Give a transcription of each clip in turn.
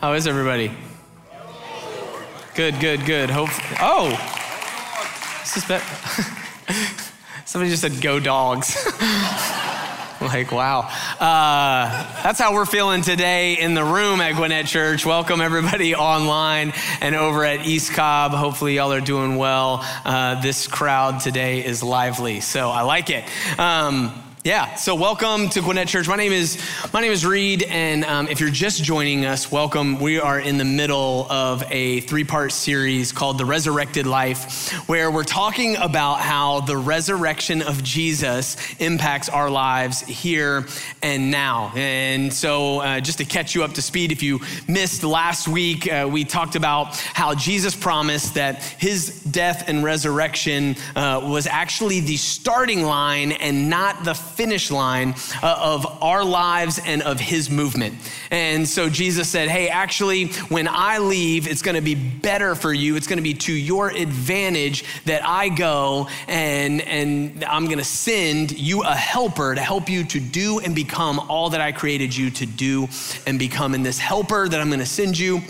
How is everybody? Good, good, good. Hope. Oh, better. Somebody just said, "Go dogs." like, wow. Uh, that's how we're feeling today in the room at Gwinnett Church. Welcome, everybody online and over at East Cobb. Hopefully, y'all are doing well. Uh, this crowd today is lively, so I like it. Um, yeah, so welcome to Gwinnett Church. My name is my name is Reed, and um, if you're just joining us, welcome. We are in the middle of a three-part series called "The Resurrected Life," where we're talking about how the resurrection of Jesus impacts our lives here and now. And so, uh, just to catch you up to speed, if you missed last week, uh, we talked about how Jesus promised that His death and resurrection uh, was actually the starting line and not the finish line uh, of our lives and of his movement. And so Jesus said, Hey, actually, when I leave, it's going to be better for you. It's going to be to your advantage that I go and, and I'm going to send you a helper to help you to do and become all that I created you to do and become. And this helper that I'm going to send you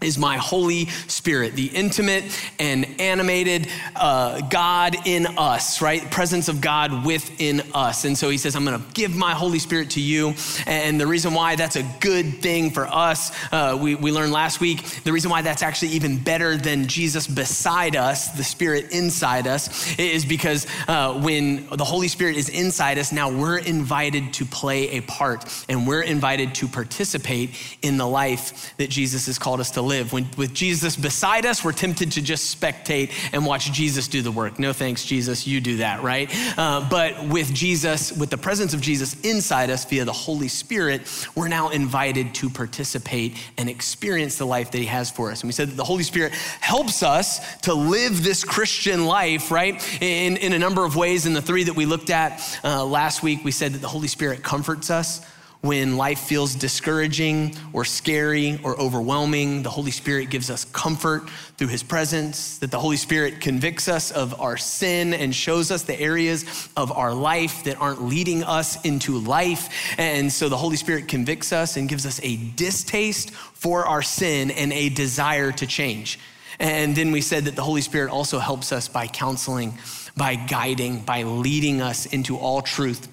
is my Holy Spirit, the intimate and animated uh, God in us, right? Presence of God within us. And so he says, I'm going to give my Holy Spirit to you. And the reason why that's a good thing for us, uh, we, we learned last week, the reason why that's actually even better than Jesus beside us, the Spirit inside us, is because uh, when the Holy Spirit is inside us, now we're invited to play a part and we're invited to participate in the life that Jesus has called us to live. When, with Jesus beside us, we're tempted to just spectate and watch Jesus do the work. No thanks, Jesus, you do that, right? Uh, but with Jesus, with the presence of Jesus inside us via the Holy Spirit, we're now invited to participate and experience the life that He has for us. And we said that the Holy Spirit helps us to live this Christian life, right? In, in a number of ways. In the three that we looked at uh, last week, we said that the Holy Spirit comforts us when life feels discouraging or scary or overwhelming, the Holy Spirit gives us comfort through His presence, that the Holy Spirit convicts us of our sin and shows us the areas of our life that aren't leading us into life. And so the Holy Spirit convicts us and gives us a distaste for our sin and a desire to change. And then we said that the Holy Spirit also helps us by counseling, by guiding, by leading us into all truth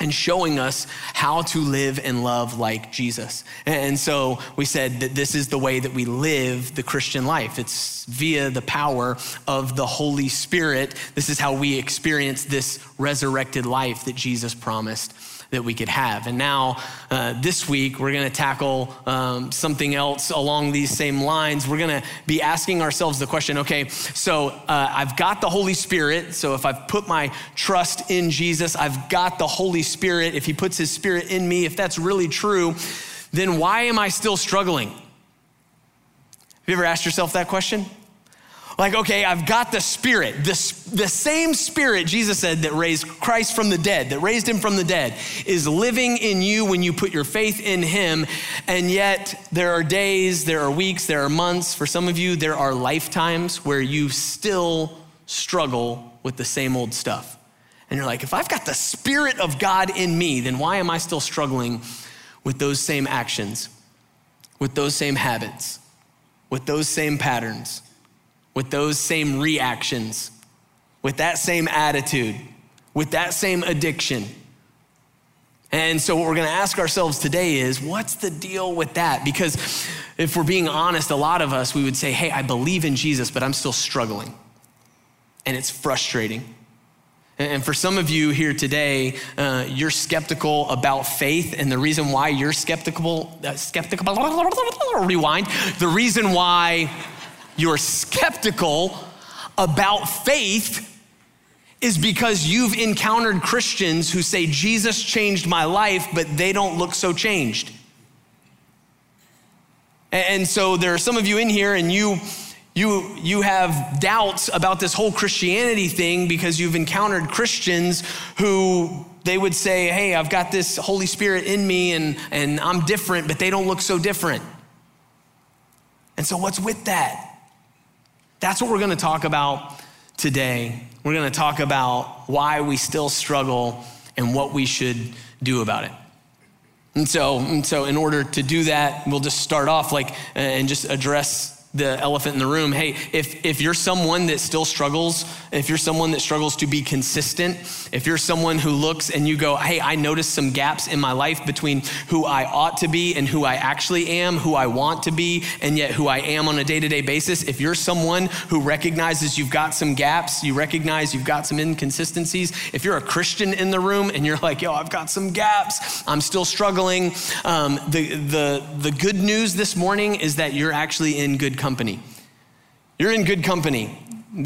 and showing us how to live and love like Jesus. And so we said that this is the way that we live the Christian life. It's via the power of the Holy Spirit. This is how we experience this resurrected life that Jesus promised that we could have. And now, uh, this week, we're going to tackle um, something else along these same lines. We're going to be asking ourselves the question okay, so uh, I've got the Holy Spirit. So if I've put my trust in Jesus, I've got the Holy Spirit. If He puts His Spirit in me, if that's really true, then why am I still struggling? Have you ever asked yourself that question? Like, okay, I've got the Spirit, the, the same Spirit, Jesus said, that raised Christ from the dead, that raised him from the dead, is living in you when you put your faith in him. And yet, there are days, there are weeks, there are months. For some of you, there are lifetimes where you still struggle with the same old stuff. And you're like, if I've got the Spirit of God in me, then why am I still struggling with those same actions, with those same habits, with those same patterns? With those same reactions, with that same attitude, with that same addiction. And so, what we're gonna ask ourselves today is what's the deal with that? Because if we're being honest, a lot of us, we would say, hey, I believe in Jesus, but I'm still struggling. And it's frustrating. And for some of you here today, uh, you're skeptical about faith, and the reason why you're skeptical, uh, skeptical, rewind, the reason why you're skeptical about faith is because you've encountered Christians who say, Jesus changed my life, but they don't look so changed. And so there are some of you in here and you you you have doubts about this whole Christianity thing because you've encountered Christians who they would say, "Hey, I've got this Holy Spirit in me and and I'm different, but they don't look so different." And so what's with that? That's what we're going to talk about today. We're going to talk about why we still struggle and what we should do about it. And so, and so in order to do that, we'll just start off like uh, and just address the elephant in the room. Hey, if, if you're someone that still struggles, if you're someone that struggles to be consistent, if you're someone who looks and you go, hey, I noticed some gaps in my life between who I ought to be and who I actually am, who I want to be, and yet who I am on a day to day basis, if you're someone who recognizes you've got some gaps, you recognize you've got some inconsistencies, if you're a Christian in the room and you're like, yo, I've got some gaps, I'm still struggling, um, the, the, the good news this morning is that you're actually in good company. You're in good company.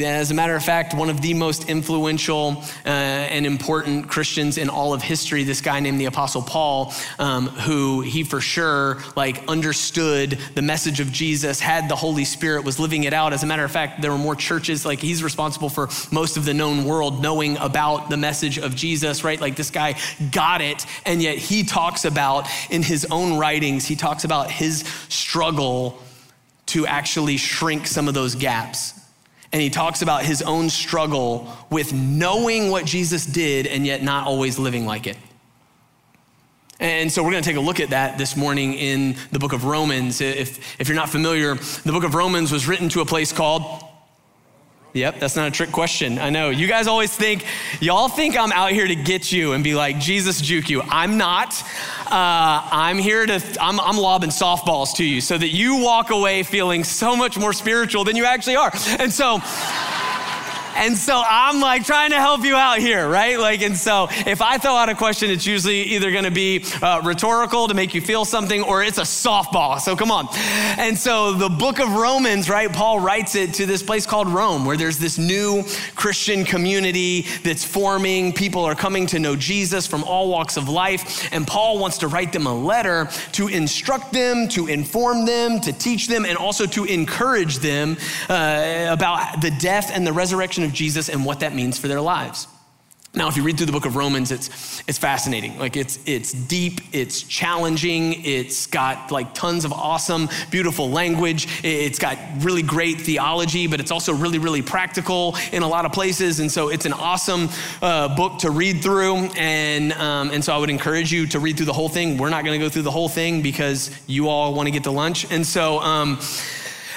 As a matter of fact, one of the most influential uh, and important Christians in all of history, this guy named the Apostle Paul, um, who he for sure like understood the message of Jesus, had the Holy Spirit, was living it out. As a matter of fact, there were more churches. Like he's responsible for most of the known world knowing about the message of Jesus, right? Like this guy got it, and yet he talks about in his own writings, he talks about his struggle to actually shrink some of those gaps. And he talks about his own struggle with knowing what Jesus did and yet not always living like it. And so we're going to take a look at that this morning in the book of Romans. If, if you're not familiar, the book of Romans was written to a place called Yep, that's not a trick question. I know. You guys always think, y'all think I'm out here to get you and be like, Jesus juke you. I'm not. Uh, I'm here to, I'm, I'm lobbing softballs to you so that you walk away feeling so much more spiritual than you actually are. And so, and so I'm like trying to help you out here, right? Like, and so if I throw out a question, it's usually either going to be uh, rhetorical to make you feel something or it's a softball. So come on. And so the book of Romans, right? Paul writes it to this place called Rome where there's this new Christian community that's forming. People are coming to know Jesus from all walks of life. And Paul wants to write them a letter to instruct them, to inform them, to teach them, and also to encourage them uh, about the death and the resurrection of Jesus and what that means for their lives. Now, if you read through the book of Romans, it's, it's fascinating. Like it's, it's deep, it's challenging, it's got like tons of awesome, beautiful language. It's got really great theology, but it's also really, really practical in a lot of places. And so it's an awesome uh, book to read through. And, um, and so I would encourage you to read through the whole thing. We're not going to go through the whole thing because you all want to get to lunch. And so, um,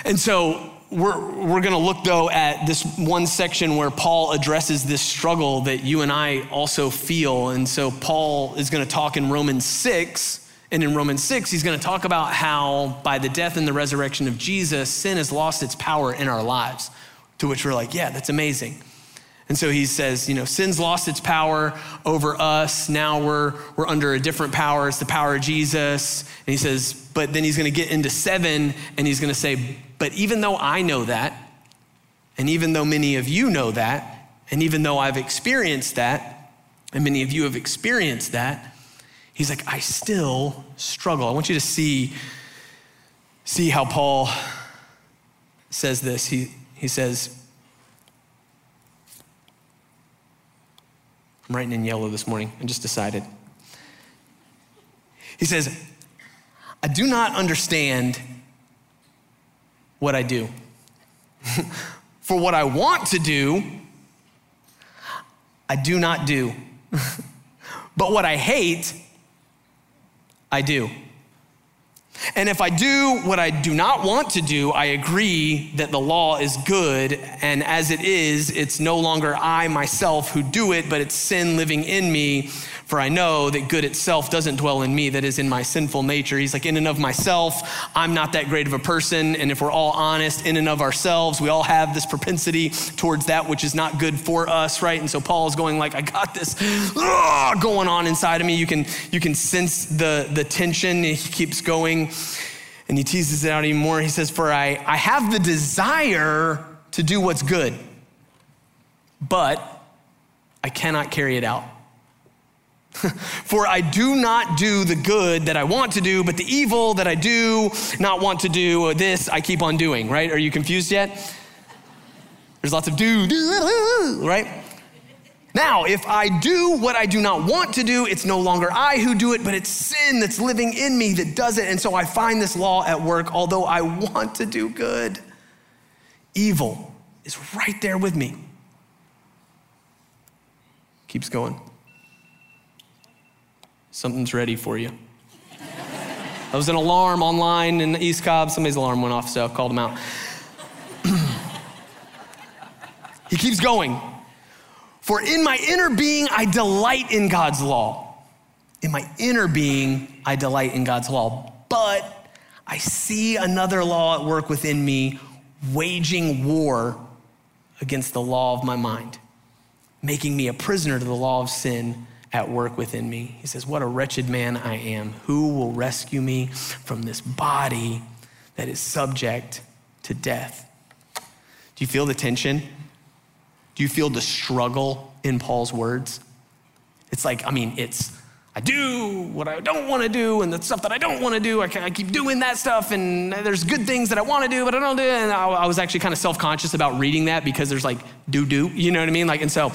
and so we're, we're going to look though at this one section where Paul addresses this struggle that you and I also feel. And so Paul is going to talk in Romans 6. And in Romans 6, he's going to talk about how by the death and the resurrection of Jesus, sin has lost its power in our lives. To which we're like, yeah, that's amazing. And so he says, you know, sin's lost its power over us. Now we're, we're under a different power. It's the power of Jesus. And he says, but then he's going to get into seven and he's going to say, but even though I know that, and even though many of you know that, and even though I've experienced that, and many of you have experienced that, he's like, I still struggle. I want you to see, see how Paul says this. He, he says, I'm writing in yellow this morning. I just decided. He says, I do not understand what I do. For what I want to do, I do not do. but what I hate, I do. And if I do what I do not want to do, I agree that the law is good. And as it is, it's no longer I myself who do it, but it's sin living in me. For I know that good itself doesn't dwell in me, that is in my sinful nature. He's like, in and of myself, I'm not that great of a person. And if we're all honest, in and of ourselves, we all have this propensity towards that which is not good for us, right? And so Paul is going like, I got this going on inside of me. You can, you can sense the, the tension. He keeps going and he teases it out even more. He says, For I, I have the desire to do what's good, but I cannot carry it out. For I do not do the good that I want to do, but the evil that I do not want to do, this I keep on doing, right? Are you confused yet? There's lots of do, do, right? Now, if I do what I do not want to do, it's no longer I who do it, but it's sin that's living in me that does it. And so I find this law at work, although I want to do good, evil is right there with me. Keeps going. Something's ready for you. That was an alarm online in East Cobb. Somebody's alarm went off, so I called him out. he keeps going. For in my inner being, I delight in God's law. In my inner being, I delight in God's law. But I see another law at work within me, waging war against the law of my mind, making me a prisoner to the law of sin at work within me. He says, What a wretched man I am. Who will rescue me from this body that is subject to death? Do you feel the tension? Do you feel the struggle in Paul's words? It's like, I mean, it's, I do what I don't want to do, and the stuff that I don't want to do, I, I, keep doing that stuff, and there's good things that I want to do, but I don't do. And I, I was actually kind of self conscious about reading that because there's like do do, you know what I mean? Like, and so,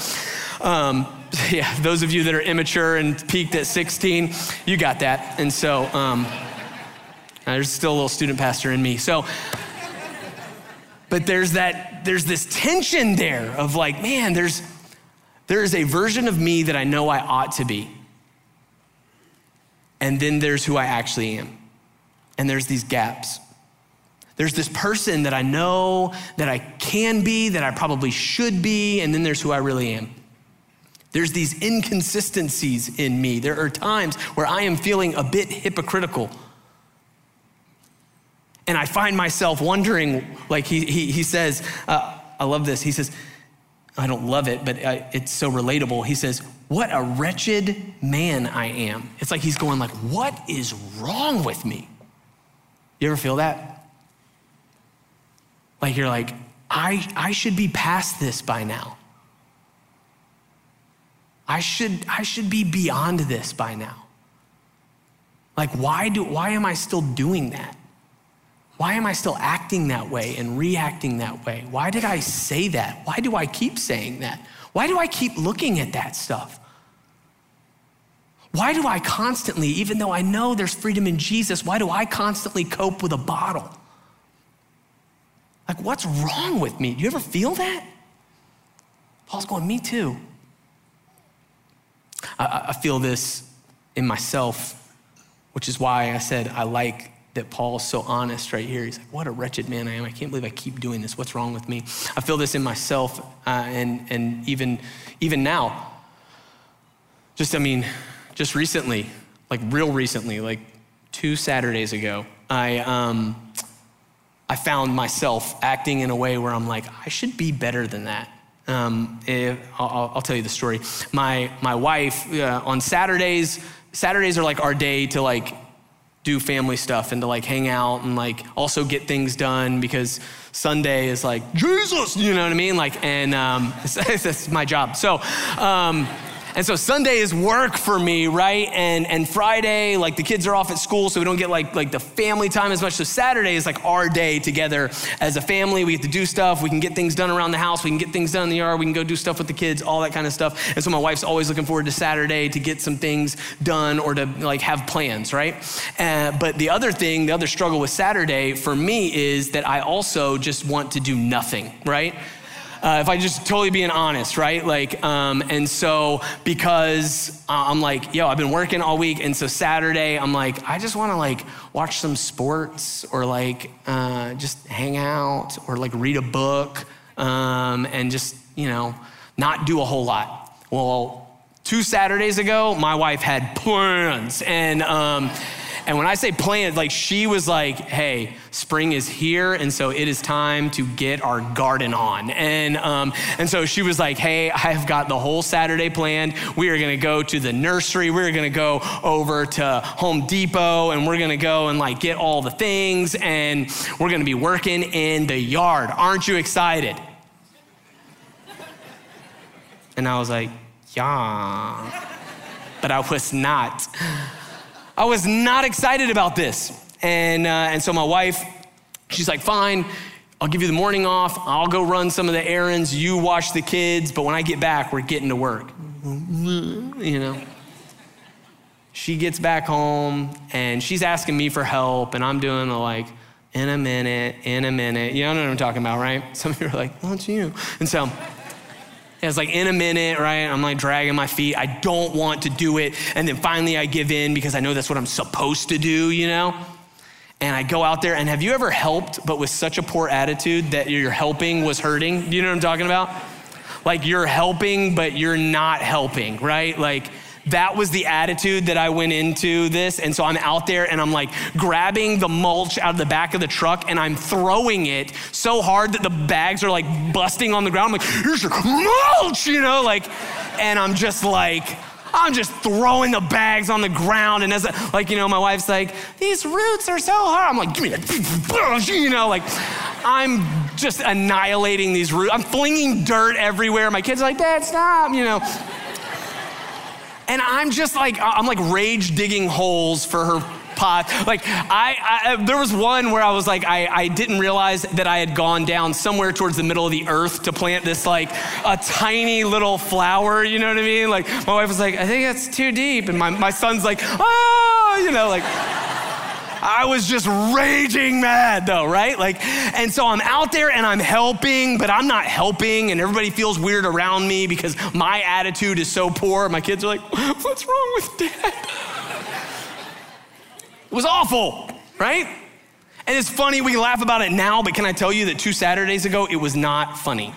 um, yeah, those of you that are immature and peaked at 16, you got that. And so, um, there's still a little student pastor in me. So, but there's that, there's this tension there of like, man, there's, there is a version of me that I know I ought to be and then there's who I actually am. And there's these gaps. There's this person that I know that I can be, that I probably should be, and then there's who I really am. There's these inconsistencies in me. There are times where I am feeling a bit hypocritical. And I find myself wondering, like he, he, he says, uh, I love this. He says, I don't love it, but uh, it's so relatable. He says, what a wretched man I am. It's like he's going like, what is wrong with me? You ever feel that? Like you're like, I, I should be past this by now. I should, I should be beyond this by now. Like, why, do, why am I still doing that? Why am I still acting that way and reacting that way? Why did I say that? Why do I keep saying that? Why do I keep looking at that stuff? Why do I constantly, even though I know there's freedom in Jesus, why do I constantly cope with a bottle? Like, what's wrong with me? Do you ever feel that? Paul's going, Me too. I, I feel this in myself, which is why I said I like that Paul's so honest right here. He's like, What a wretched man I am. I can't believe I keep doing this. What's wrong with me? I feel this in myself uh, and, and even, even now. Just, I mean, just recently, like real recently, like two Saturdays ago, I, um, I found myself acting in a way where I'm like, I should be better than that. Um, if, I'll, I'll, tell you the story. My, my wife, uh, on Saturdays, Saturdays are like our day to like do family stuff and to like hang out and like also get things done because Sunday is like Jesus, you know what I mean? Like, and um, that's my job. So, um, and so Sunday is work for me, right? And and Friday, like the kids are off at school, so we don't get like like the family time as much. So Saturday is like our day together as a family. We get to do stuff. We can get things done around the house. We can get things done in the yard. We can go do stuff with the kids, all that kind of stuff. And so my wife's always looking forward to Saturday to get some things done or to like have plans, right? Uh, but the other thing, the other struggle with Saturday for me is that I also just want to do nothing, right? Uh, if I just totally being honest, right? Like, um, and so because I'm like, yo, I've been working all week, and so Saturday I'm like, I just want to like watch some sports or like uh, just hang out or like read a book um, and just you know not do a whole lot. Well, two Saturdays ago, my wife had plans and. Um, and when I say planned, like she was like, hey, spring is here, and so it is time to get our garden on. And, um, and so she was like, hey, I've got the whole Saturday planned. We are gonna go to the nursery, we're gonna go over to Home Depot, and we're gonna go and like get all the things, and we're gonna be working in the yard. Aren't you excited? And I was like, yeah. But I was not. I was not excited about this. And, uh, and so my wife, she's like, fine, I'll give you the morning off. I'll go run some of the errands. You watch the kids. But when I get back, we're getting to work. You know? She gets back home and she's asking me for help. And I'm doing the like, in a minute, in a minute. You know what I'm talking about, right? Some of you are like, well, it's you. And so, It's like in a minute, right? I'm like dragging my feet. I don't want to do it. And then finally I give in because I know that's what I'm supposed to do, you know? And I go out there, and have you ever helped, but with such a poor attitude that your helping was hurting? You know what I'm talking about? Like you're helping, but you're not helping, right? Like, that was the attitude that I went into this. And so I'm out there and I'm like grabbing the mulch out of the back of the truck and I'm throwing it so hard that the bags are like busting on the ground. I'm like, here's your mulch, you know, like, and I'm just like, I'm just throwing the bags on the ground. And as a, like, you know, my wife's like, these roots are so hard. I'm like, give me that, you know, like, I'm just annihilating these roots. I'm flinging dirt everywhere. My kids are like, Dad, stop, you know. And I'm just like, I'm like rage digging holes for her pot. Like I, I, there was one where I was like, I, I didn't realize that I had gone down somewhere towards the middle of the earth to plant this like a tiny little flower. You know what I mean? Like my wife was like, I think that's too deep, and my my son's like, oh, you know, like. I was just raging mad though, right? Like, and so I'm out there and I'm helping, but I'm not helping, and everybody feels weird around me because my attitude is so poor. My kids are like, What's wrong with dad? It was awful, right? And it's funny, we laugh about it now, but can I tell you that two Saturdays ago, it was not funny.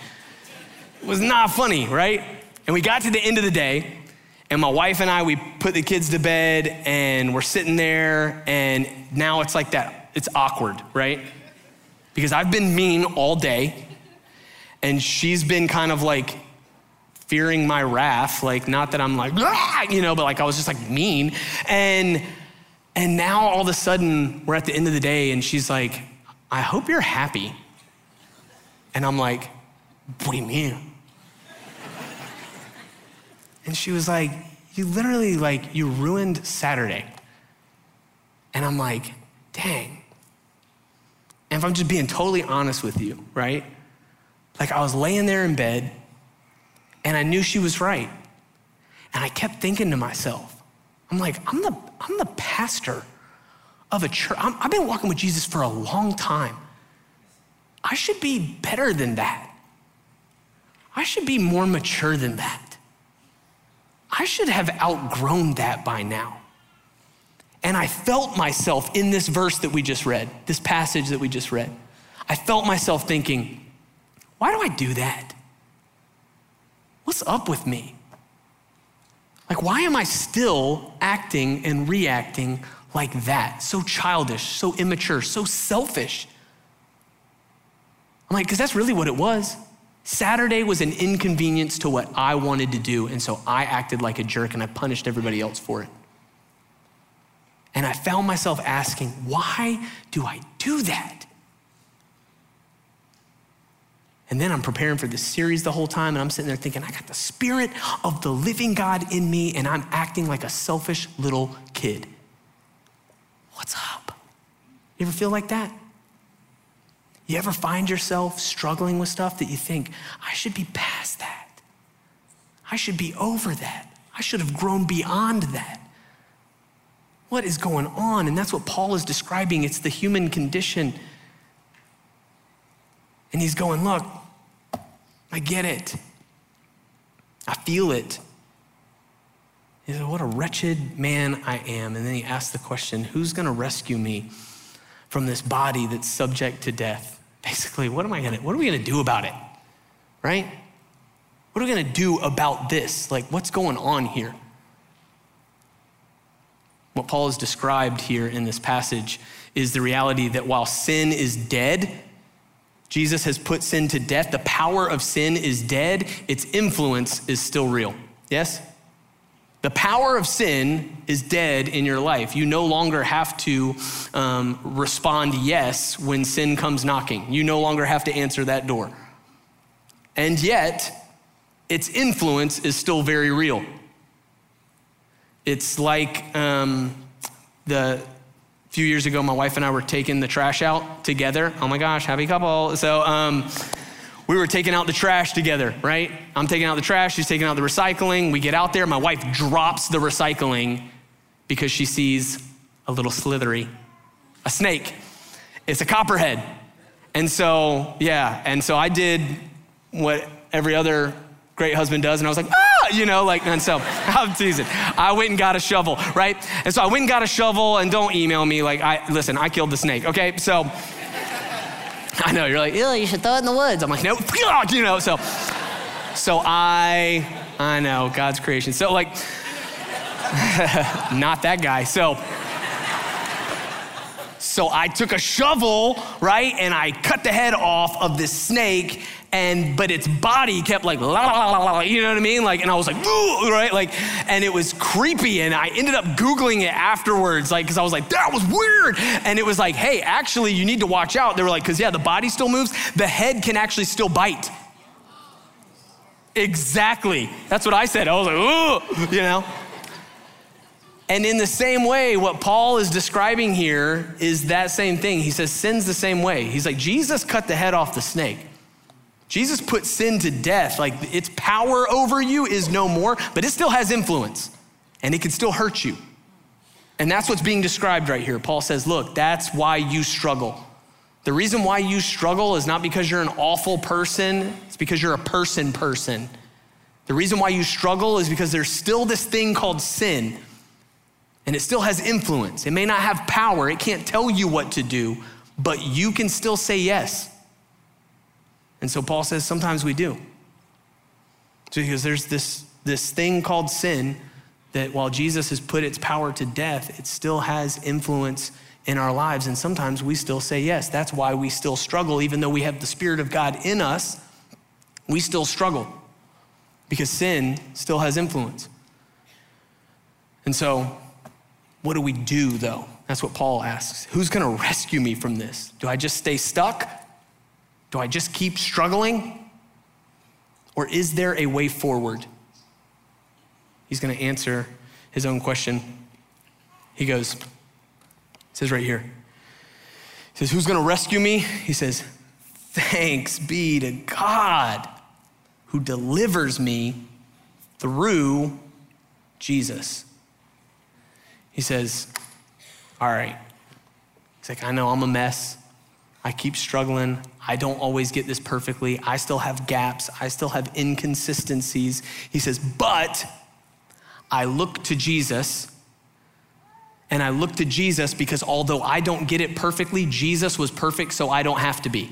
It was not funny, right? And we got to the end of the day, and my wife and I, we put the kids to bed and we're sitting there, and now it's like that. It's awkward, right? Because I've been mean all day, and she's been kind of like fearing my wrath. Like, not that I'm like, you know, but like I was just like mean. And and now all of a sudden, we're at the end of the day, and she's like, I hope you're happy. And I'm like, What do you mean? And she was like, You literally, like, you ruined Saturday. And I'm like, Dang. And if I'm just being totally honest with you, right? Like, I was laying there in bed and I knew she was right. And I kept thinking to myself, I'm like, I'm the, I'm the pastor of a church. i have been walking with Jesus for a long time. I should be better than that. I should be more mature than that. I should have outgrown that by now. And I felt myself in this verse that we just read, this passage that we just read. I felt myself thinking, why do I do that? What's up with me? Like, why am I still acting and reacting like that? So childish, so immature, so selfish. I'm like, because that's really what it was. Saturday was an inconvenience to what I wanted to do, and so I acted like a jerk and I punished everybody else for it. And I found myself asking, why do I do that? And then I'm preparing for this series the whole time, and I'm sitting there thinking, I got the spirit of the living God in me, and I'm acting like a selfish little kid. What's up? You ever feel like that? You ever find yourself struggling with stuff that you think, I should be past that? I should be over that. I should have grown beyond that. What is going on? And that's what Paul is describing. It's the human condition. And he's going, Look, I get it. I feel it. He said, What a wretched man I am. And then he asks the question, Who's going to rescue me from this body that's subject to death? basically, what am I gonna, what are we gonna do about it? Right? What are we gonna do about this? Like, what's going on here? What Paul has described here in this passage is the reality that while sin is dead, Jesus has put sin to death. The power of sin is dead, its influence is still real. Yes? The power of sin is dead in your life. You no longer have to um, respond yes when sin comes knocking. You no longer have to answer that door. And yet, its influence is still very real. It's like um, the few years ago, my wife and I were taking the trash out together. Oh my gosh, happy couple. So, um, we were taking out the trash together, right? I'm taking out the trash, she's taking out the recycling. We get out there, my wife drops the recycling because she sees a little slithery, a snake. It's a copperhead. And so, yeah, and so I did what every other great husband does. And I was like, ah, you know, like, and so I'm teasing. I went and got a shovel, right? And so I went and got a shovel, and don't email me. Like, I listen, I killed the snake, okay? So I know you're like, yeah, you should throw it in the woods. I'm like, no, you know. So, so I, I know God's creation. So like, not that guy. So. So I took a shovel, right, and I cut the head off of this snake, and but its body kept like la la la la, you know what I mean? Like, and I was like, right, like, and it was creepy, and I ended up googling it afterwards, like, because I was like, that was weird, and it was like, hey, actually, you need to watch out. They were like, because yeah, the body still moves, the head can actually still bite. Exactly. That's what I said. I was like, ooh, you know. And in the same way, what Paul is describing here is that same thing. He says, sin's the same way. He's like, Jesus cut the head off the snake. Jesus put sin to death. Like its power over you is no more, but it still has influence and it can still hurt you. And that's what's being described right here. Paul says, look, that's why you struggle. The reason why you struggle is not because you're an awful person, it's because you're a person person. The reason why you struggle is because there's still this thing called sin, and it still has influence. It may not have power, it can't tell you what to do, but you can still say yes. And so Paul says sometimes we do. So because there's this, this thing called sin that while Jesus has put its power to death, it still has influence in our lives. And sometimes we still say yes. That's why we still struggle, even though we have the Spirit of God in us, we still struggle because sin still has influence. And so, what do we do though? That's what Paul asks. Who's gonna rescue me from this? Do I just stay stuck? Do I just keep struggling? Or is there a way forward? He's going to answer his own question. He goes, it says right here, he says, Who's going to rescue me? He says, Thanks be to God who delivers me through Jesus. He says, All right. He's like, I know I'm a mess. I keep struggling. I don't always get this perfectly. I still have gaps. I still have inconsistencies. He says, but I look to Jesus. And I look to Jesus because although I don't get it perfectly, Jesus was perfect, so I don't have to be.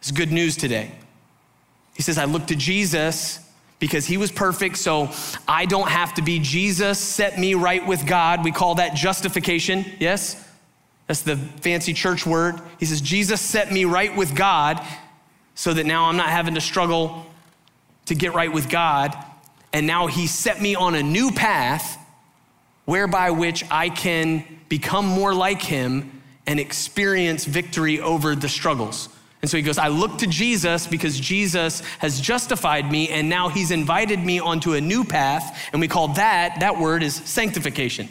It's good news today. He says, I look to Jesus because he was perfect, so I don't have to be. Jesus set me right with God. We call that justification, yes? That's the fancy church word. He says, Jesus set me right with God so that now I'm not having to struggle to get right with God. And now he set me on a new path whereby which I can become more like him and experience victory over the struggles. And so he goes, I look to Jesus because Jesus has justified me and now he's invited me onto a new path. And we call that, that word is sanctification.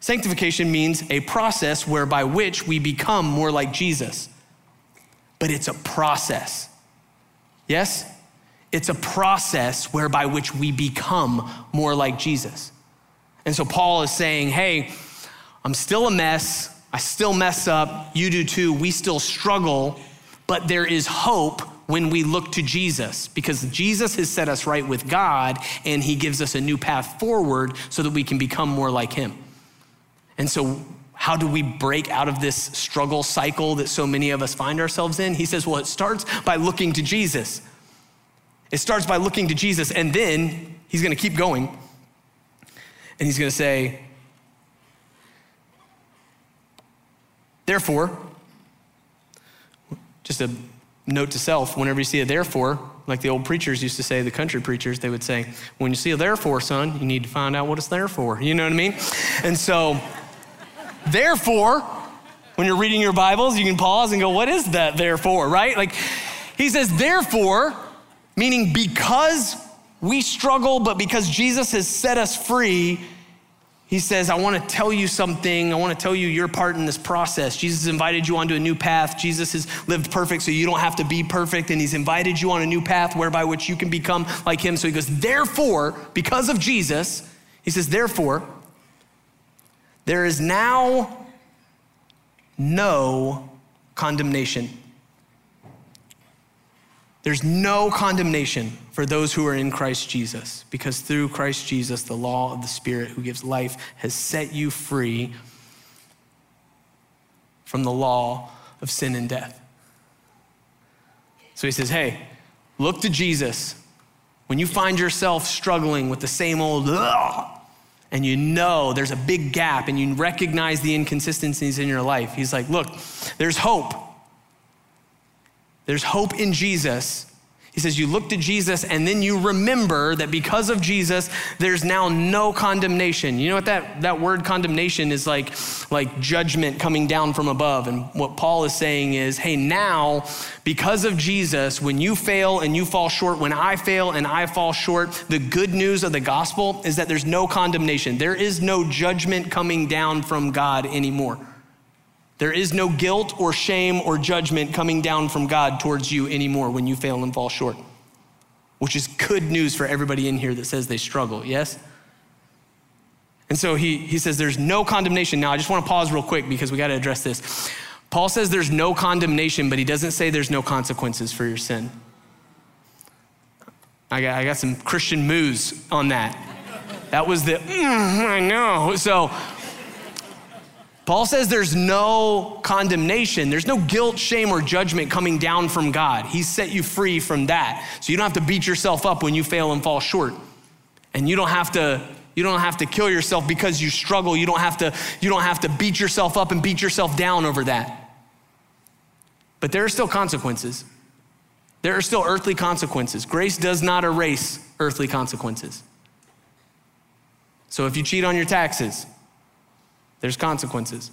Sanctification means a process whereby which we become more like Jesus. But it's a process. Yes? It's a process whereby which we become more like Jesus. And so Paul is saying, hey, I'm still a mess. I still mess up. You do too. We still struggle, but there is hope when we look to Jesus because Jesus has set us right with God and he gives us a new path forward so that we can become more like him. And so, how do we break out of this struggle cycle that so many of us find ourselves in? He says, well, it starts by looking to Jesus. It starts by looking to Jesus, and then he's gonna keep going. And he's gonna say, therefore, just a note to self whenever you see a therefore, like the old preachers used to say, the country preachers, they would say, when you see a therefore, son, you need to find out what it's there for. You know what I mean? And so, Therefore, when you're reading your Bibles, you can pause and go, What is that therefore, right? Like, he says, Therefore, meaning because we struggle, but because Jesus has set us free, he says, I want to tell you something. I want to tell you your part in this process. Jesus invited you onto a new path. Jesus has lived perfect, so you don't have to be perfect. And he's invited you on a new path whereby which you can become like him. So he goes, therefore, because of Jesus, he says, therefore, there is now no condemnation. There's no condemnation for those who are in Christ Jesus, because through Christ Jesus, the law of the Spirit who gives life has set you free from the law of sin and death. So he says, Hey, look to Jesus. When you find yourself struggling with the same old, and you know there's a big gap and you recognize the inconsistencies in your life, he's like, Look, there's hope. There's hope in Jesus. He says, You look to Jesus and then you remember that because of Jesus, there's now no condemnation. You know what that, that word condemnation is like? Like judgment coming down from above. And what Paul is saying is, Hey, now, because of Jesus, when you fail and you fall short, when I fail and I fall short, the good news of the gospel is that there's no condemnation. There is no judgment coming down from God anymore. There is no guilt or shame or judgment coming down from God towards you anymore when you fail and fall short, which is good news for everybody in here that says they struggle, yes? And so he, he says there's no condemnation. Now, I just want to pause real quick because we got to address this. Paul says there's no condemnation, but he doesn't say there's no consequences for your sin. I got, I got some Christian moves on that. That was the, mm, I know. So, Paul says there's no condemnation, there's no guilt, shame, or judgment coming down from God. He's set you free from that. So you don't have to beat yourself up when you fail and fall short. And you don't have to you don't have to kill yourself because you struggle. You don't have to you don't have to beat yourself up and beat yourself down over that. But there are still consequences. There are still earthly consequences. Grace does not erase earthly consequences. So if you cheat on your taxes, there's consequences.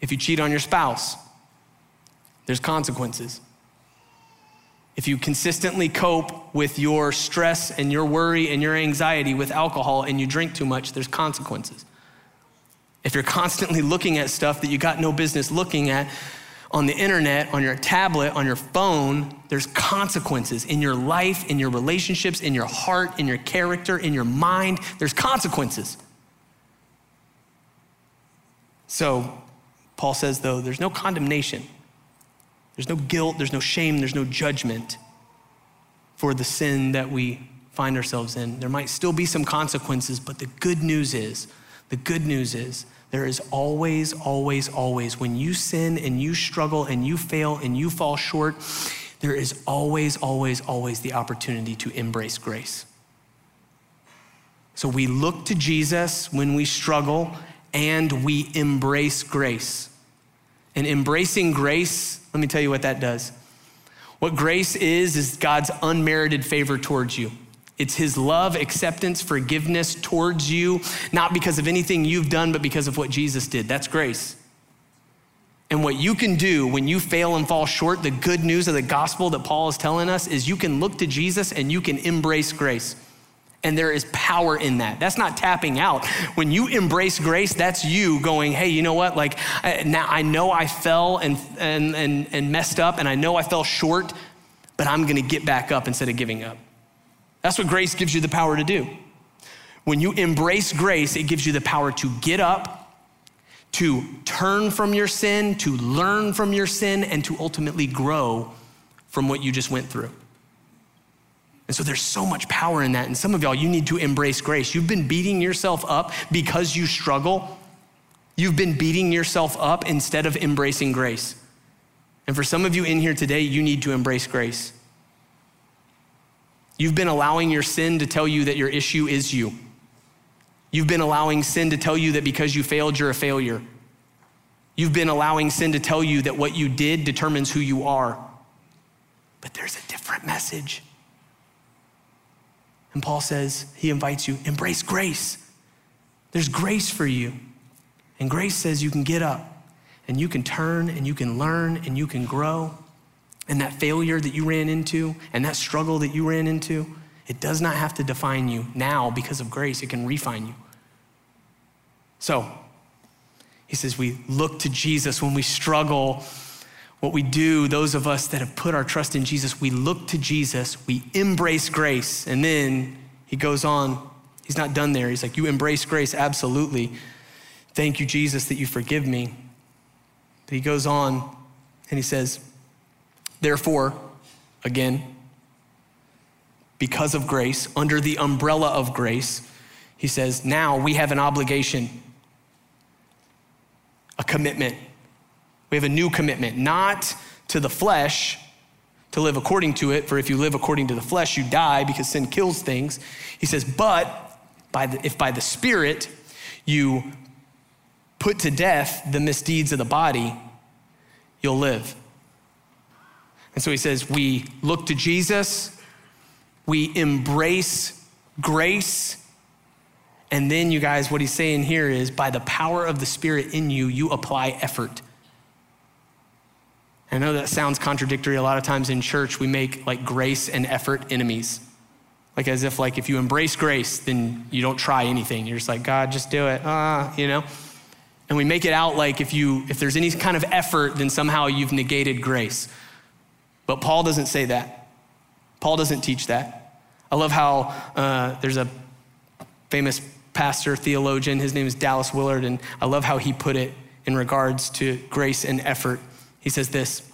If you cheat on your spouse, there's consequences. If you consistently cope with your stress and your worry and your anxiety with alcohol and you drink too much, there's consequences. If you're constantly looking at stuff that you got no business looking at on the internet, on your tablet, on your phone, there's consequences in your life, in your relationships, in your heart, in your character, in your mind. There's consequences. So, Paul says, though, there's no condemnation, there's no guilt, there's no shame, there's no judgment for the sin that we find ourselves in. There might still be some consequences, but the good news is, the good news is, there is always, always, always, when you sin and you struggle and you fail and you fall short, there is always, always, always the opportunity to embrace grace. So we look to Jesus when we struggle and we embrace grace. And embracing grace, let me tell you what that does. What grace is, is God's unmerited favor towards you. It's his love, acceptance, forgiveness towards you, not because of anything you've done, but because of what Jesus did. That's grace. And what you can do when you fail and fall short, the good news of the gospel that Paul is telling us is you can look to Jesus and you can embrace grace. And there is power in that. That's not tapping out. When you embrace grace, that's you going, hey, you know what? Like, now I know I fell and, and, and, and messed up, and I know I fell short, but I'm gonna get back up instead of giving up. That's what grace gives you the power to do. When you embrace grace, it gives you the power to get up, to turn from your sin, to learn from your sin, and to ultimately grow from what you just went through. And so there's so much power in that. And some of y'all, you need to embrace grace. You've been beating yourself up because you struggle. You've been beating yourself up instead of embracing grace. And for some of you in here today, you need to embrace grace. You've been allowing your sin to tell you that your issue is you. You've been allowing sin to tell you that because you failed, you're a failure. You've been allowing sin to tell you that what you did determines who you are. But there's a different message. And Paul says, he invites you, embrace grace. There's grace for you. And grace says you can get up and you can turn and you can learn and you can grow. And that failure that you ran into and that struggle that you ran into, it does not have to define you now because of grace. It can refine you. So, he says, we look to Jesus when we struggle what we do, those of us that have put our trust in Jesus, we look to Jesus, we embrace grace. And then he goes on, he's not done there. He's like, You embrace grace, absolutely. Thank you, Jesus, that you forgive me. But he goes on and he says, Therefore, again, because of grace, under the umbrella of grace, he says, now we have an obligation, a commitment. We have a new commitment, not to the flesh, to live according to it, for if you live according to the flesh, you die because sin kills things. He says, but by the, if by the Spirit you put to death the misdeeds of the body, you'll live. And so he says, we look to Jesus, we embrace grace. And then, you guys, what he's saying here is by the power of the Spirit in you, you apply effort. I know that sounds contradictory. A lot of times in church, we make like grace and effort enemies. Like as if like if you embrace grace, then you don't try anything. You're just like, God, just do it. Ah, you know? And we make it out like if you if there's any kind of effort, then somehow you've negated grace. But Paul doesn't say that. Paul doesn't teach that. I love how uh, there's a famous pastor, theologian, his name is Dallas Willard, and I love how he put it in regards to grace and effort. He says this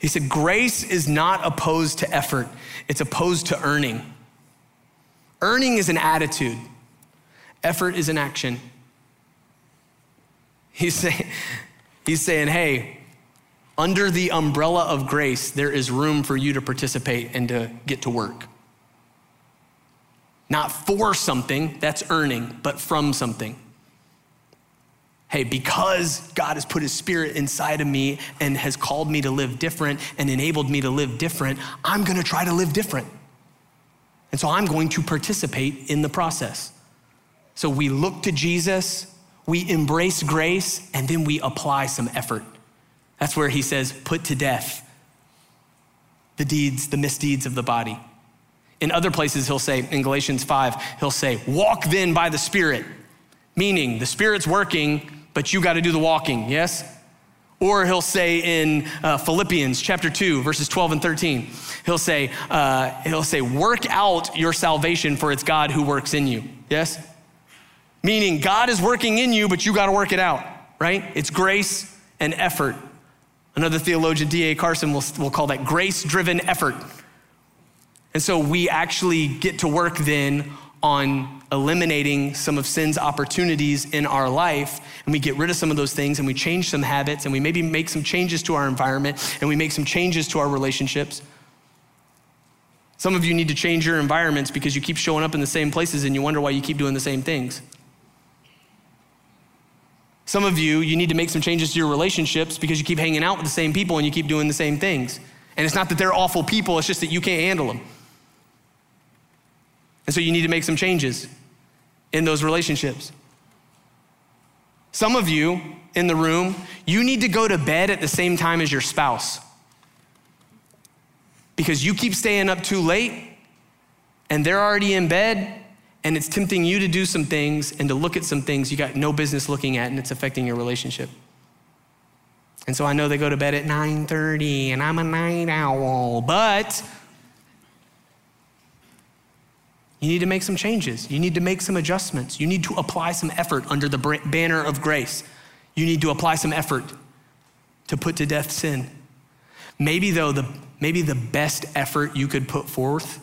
He said, Grace is not opposed to effort, it's opposed to earning. Earning is an attitude, effort is an action. He's saying, he's saying, hey, under the umbrella of grace, there is room for you to participate and to get to work. Not for something, that's earning, but from something. Hey, because God has put his spirit inside of me and has called me to live different and enabled me to live different, I'm gonna try to live different. And so I'm going to participate in the process. So we look to Jesus, we embrace grace, and then we apply some effort. That's where he says, put to death the deeds, the misdeeds of the body. In other places, he'll say, in Galatians 5, he'll say, walk then by the Spirit, meaning the Spirit's working, but you got to do the walking, yes? Or he'll say in uh, Philippians chapter 2, verses 12 and 13, he'll say, uh, he'll say, work out your salvation for it's God who works in you, yes? Meaning God is working in you, but you got to work it out, right? It's grace and effort. Another theologian, D.A. Carson, will, will call that grace driven effort. And so we actually get to work then on eliminating some of sin's opportunities in our life and we get rid of some of those things and we change some habits and we maybe make some changes to our environment and we make some changes to our relationships. Some of you need to change your environments because you keep showing up in the same places and you wonder why you keep doing the same things. Some of you, you need to make some changes to your relationships because you keep hanging out with the same people and you keep doing the same things. And it's not that they're awful people, it's just that you can't handle them. And so you need to make some changes in those relationships. Some of you in the room, you need to go to bed at the same time as your spouse because you keep staying up too late and they're already in bed and it's tempting you to do some things and to look at some things you got no business looking at and it's affecting your relationship. And so I know they go to bed at 9:30 and I'm a night owl, but you need to make some changes. You need to make some adjustments. You need to apply some effort under the banner of grace. You need to apply some effort to put to death sin. Maybe, though, the, maybe the best effort you could put forth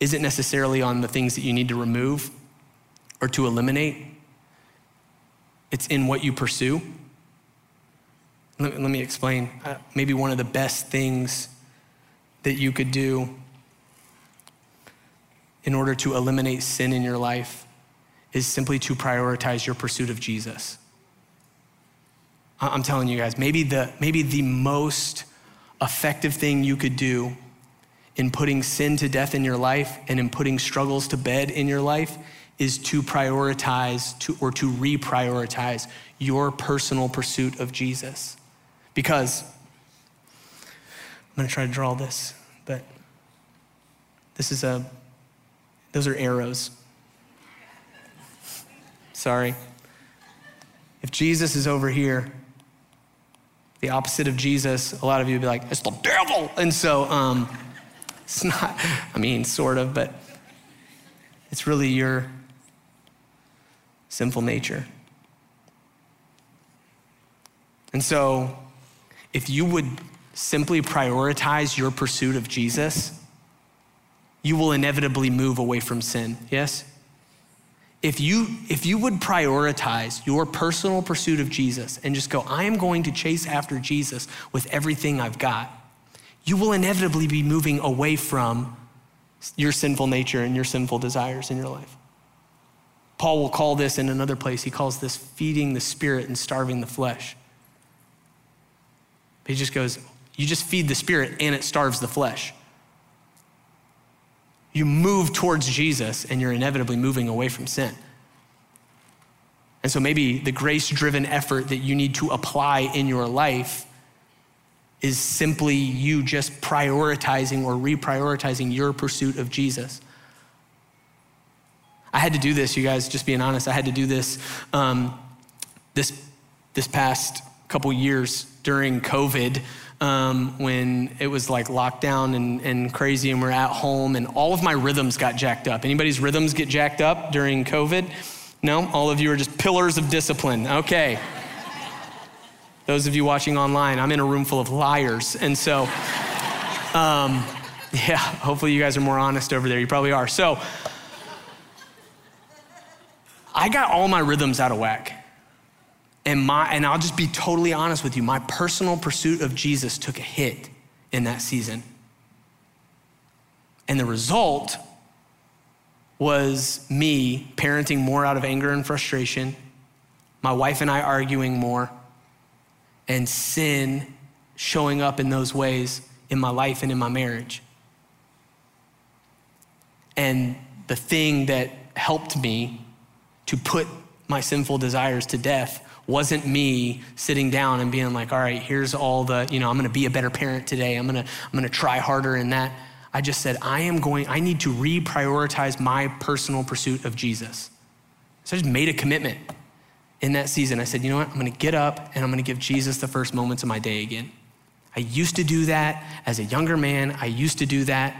isn't necessarily on the things that you need to remove or to eliminate, it's in what you pursue. Let, let me explain. Uh, maybe one of the best things that you could do in order to eliminate sin in your life is simply to prioritize your pursuit of Jesus. I'm telling you guys, maybe the, maybe the most effective thing you could do in putting sin to death in your life and in putting struggles to bed in your life is to prioritize to, or to reprioritize your personal pursuit of Jesus. Because I'm gonna try to draw this, but this is a those are arrows. Sorry. If Jesus is over here, the opposite of Jesus, a lot of you would be like, it's the devil. And so um, it's not, I mean, sort of, but it's really your sinful nature. And so if you would simply prioritize your pursuit of Jesus, you will inevitably move away from sin. Yes? If you, if you would prioritize your personal pursuit of Jesus and just go, I am going to chase after Jesus with everything I've got, you will inevitably be moving away from your sinful nature and your sinful desires in your life. Paul will call this in another place, he calls this feeding the spirit and starving the flesh. He just goes, You just feed the spirit and it starves the flesh. You move towards Jesus and you're inevitably moving away from sin. And so maybe the grace driven effort that you need to apply in your life is simply you just prioritizing or reprioritizing your pursuit of Jesus. I had to do this, you guys, just being honest. I had to do this um, this, this past couple years during COVID um, when it was like lockdown and, and crazy and we're at home and all of my rhythms got jacked up. Anybody's rhythms get jacked up during COVID? No? All of you are just pillars of discipline. Okay. Those of you watching online, I'm in a room full of liars. And so, um, yeah, hopefully you guys are more honest over there. You probably are. So, I got all my rhythms out of whack. And, my, and I'll just be totally honest with you my personal pursuit of Jesus took a hit in that season. And the result was me parenting more out of anger and frustration, my wife and I arguing more, and sin showing up in those ways in my life and in my marriage. And the thing that helped me to put my sinful desires to death wasn't me sitting down and being like, all right, here's all the, you know, I'm gonna be a better parent today. I'm gonna, I'm gonna try harder in that. I just said, I am going, I need to reprioritize my personal pursuit of Jesus. So I just made a commitment in that season. I said, you know what? I'm gonna get up and I'm gonna give Jesus the first moments of my day again. I used to do that as a younger man. I used to do that,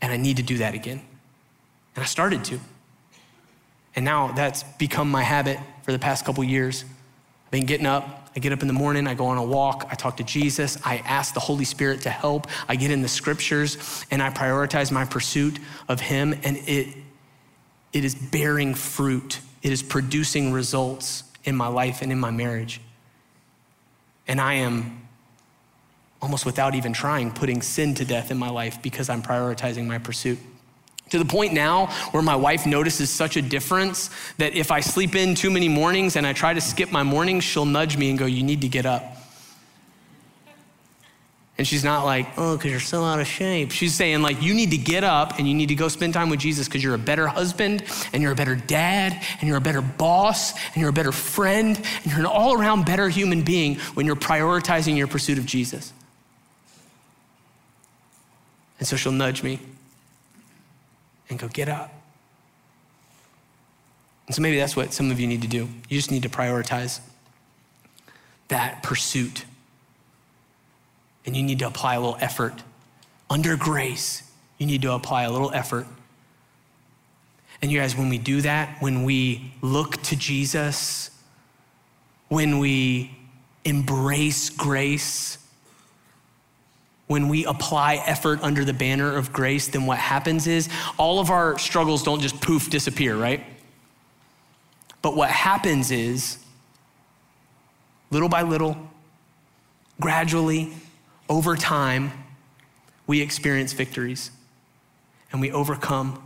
and I need to do that again. And I started to. And now that's become my habit for the past couple years. I've been getting up. I get up in the morning, I go on a walk, I talk to Jesus, I ask the Holy Spirit to help, I get in the scriptures, and I prioritize my pursuit of Him, and it, it is bearing fruit. It is producing results in my life and in my marriage. And I am almost without even trying, putting sin to death in my life because I'm prioritizing my pursuit. To the point now where my wife notices such a difference that if I sleep in too many mornings and I try to skip my mornings, she'll nudge me and go, You need to get up. And she's not like, Oh, because you're so out of shape. She's saying, like, you need to get up and you need to go spend time with Jesus because you're a better husband and you're a better dad and you're a better boss and you're a better friend and you're an all around better human being when you're prioritizing your pursuit of Jesus. And so she'll nudge me and go, get up. And so maybe that's what some of you need to do. You just need to prioritize that pursuit. And you need to apply a little effort. Under grace, you need to apply a little effort. And you guys, when we do that, when we look to Jesus, when we embrace grace, when we apply effort under the banner of grace, then what happens is all of our struggles don't just poof disappear, right? But what happens is, little by little, gradually, over time, we experience victories and we overcome.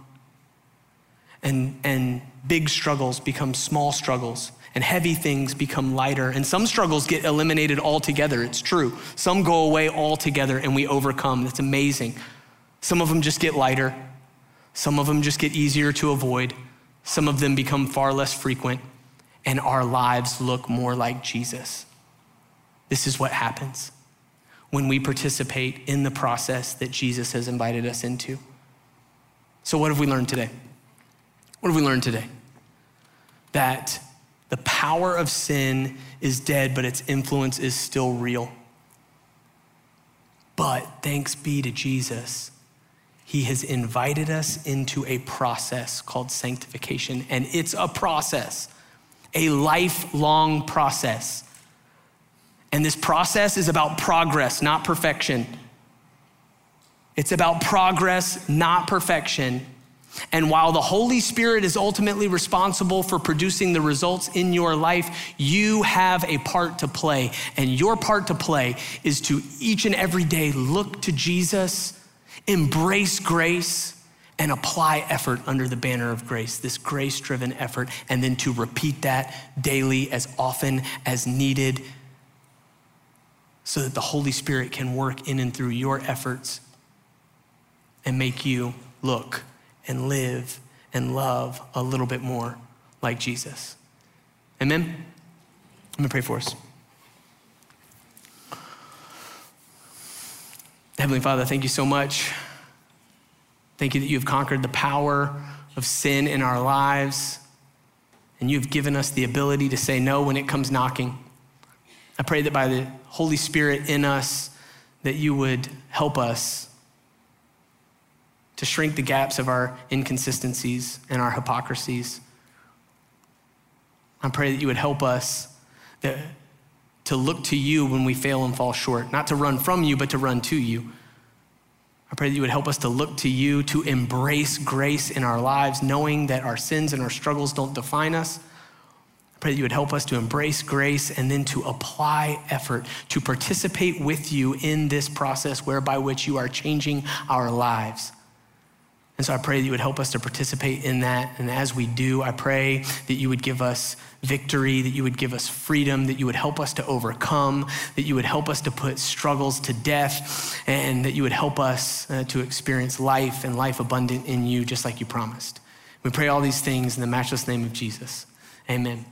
And, and big struggles become small struggles and heavy things become lighter. And some struggles get eliminated altogether. It's true. Some go away altogether and we overcome. That's amazing. Some of them just get lighter. Some of them just get easier to avoid. Some of them become far less frequent. And our lives look more like Jesus. This is what happens when we participate in the process that Jesus has invited us into. So, what have we learned today? What have we learned today? That the power of sin is dead, but its influence is still real. But thanks be to Jesus, he has invited us into a process called sanctification, and it's a process, a lifelong process. And this process is about progress, not perfection. It's about progress, not perfection. And while the Holy Spirit is ultimately responsible for producing the results in your life, you have a part to play. And your part to play is to each and every day look to Jesus, embrace grace, and apply effort under the banner of grace, this grace driven effort, and then to repeat that daily as often as needed so that the Holy Spirit can work in and through your efforts and make you look and live and love a little bit more like Jesus. Amen? Let me pray for us. Heavenly Father, thank you so much. Thank you that you have conquered the power of sin in our lives, and you have given us the ability to say no when it comes knocking. I pray that by the Holy Spirit in us, that you would help us to shrink the gaps of our inconsistencies and our hypocrisies. I pray that you would help us to look to you when we fail and fall short, not to run from you, but to run to you. I pray that you would help us to look to you, to embrace grace in our lives, knowing that our sins and our struggles don't define us. I pray that you would help us to embrace grace and then to apply effort, to participate with you in this process whereby which you are changing our lives. And so I pray that you would help us to participate in that. And as we do, I pray that you would give us victory, that you would give us freedom, that you would help us to overcome, that you would help us to put struggles to death, and that you would help us uh, to experience life and life abundant in you, just like you promised. We pray all these things in the matchless name of Jesus. Amen.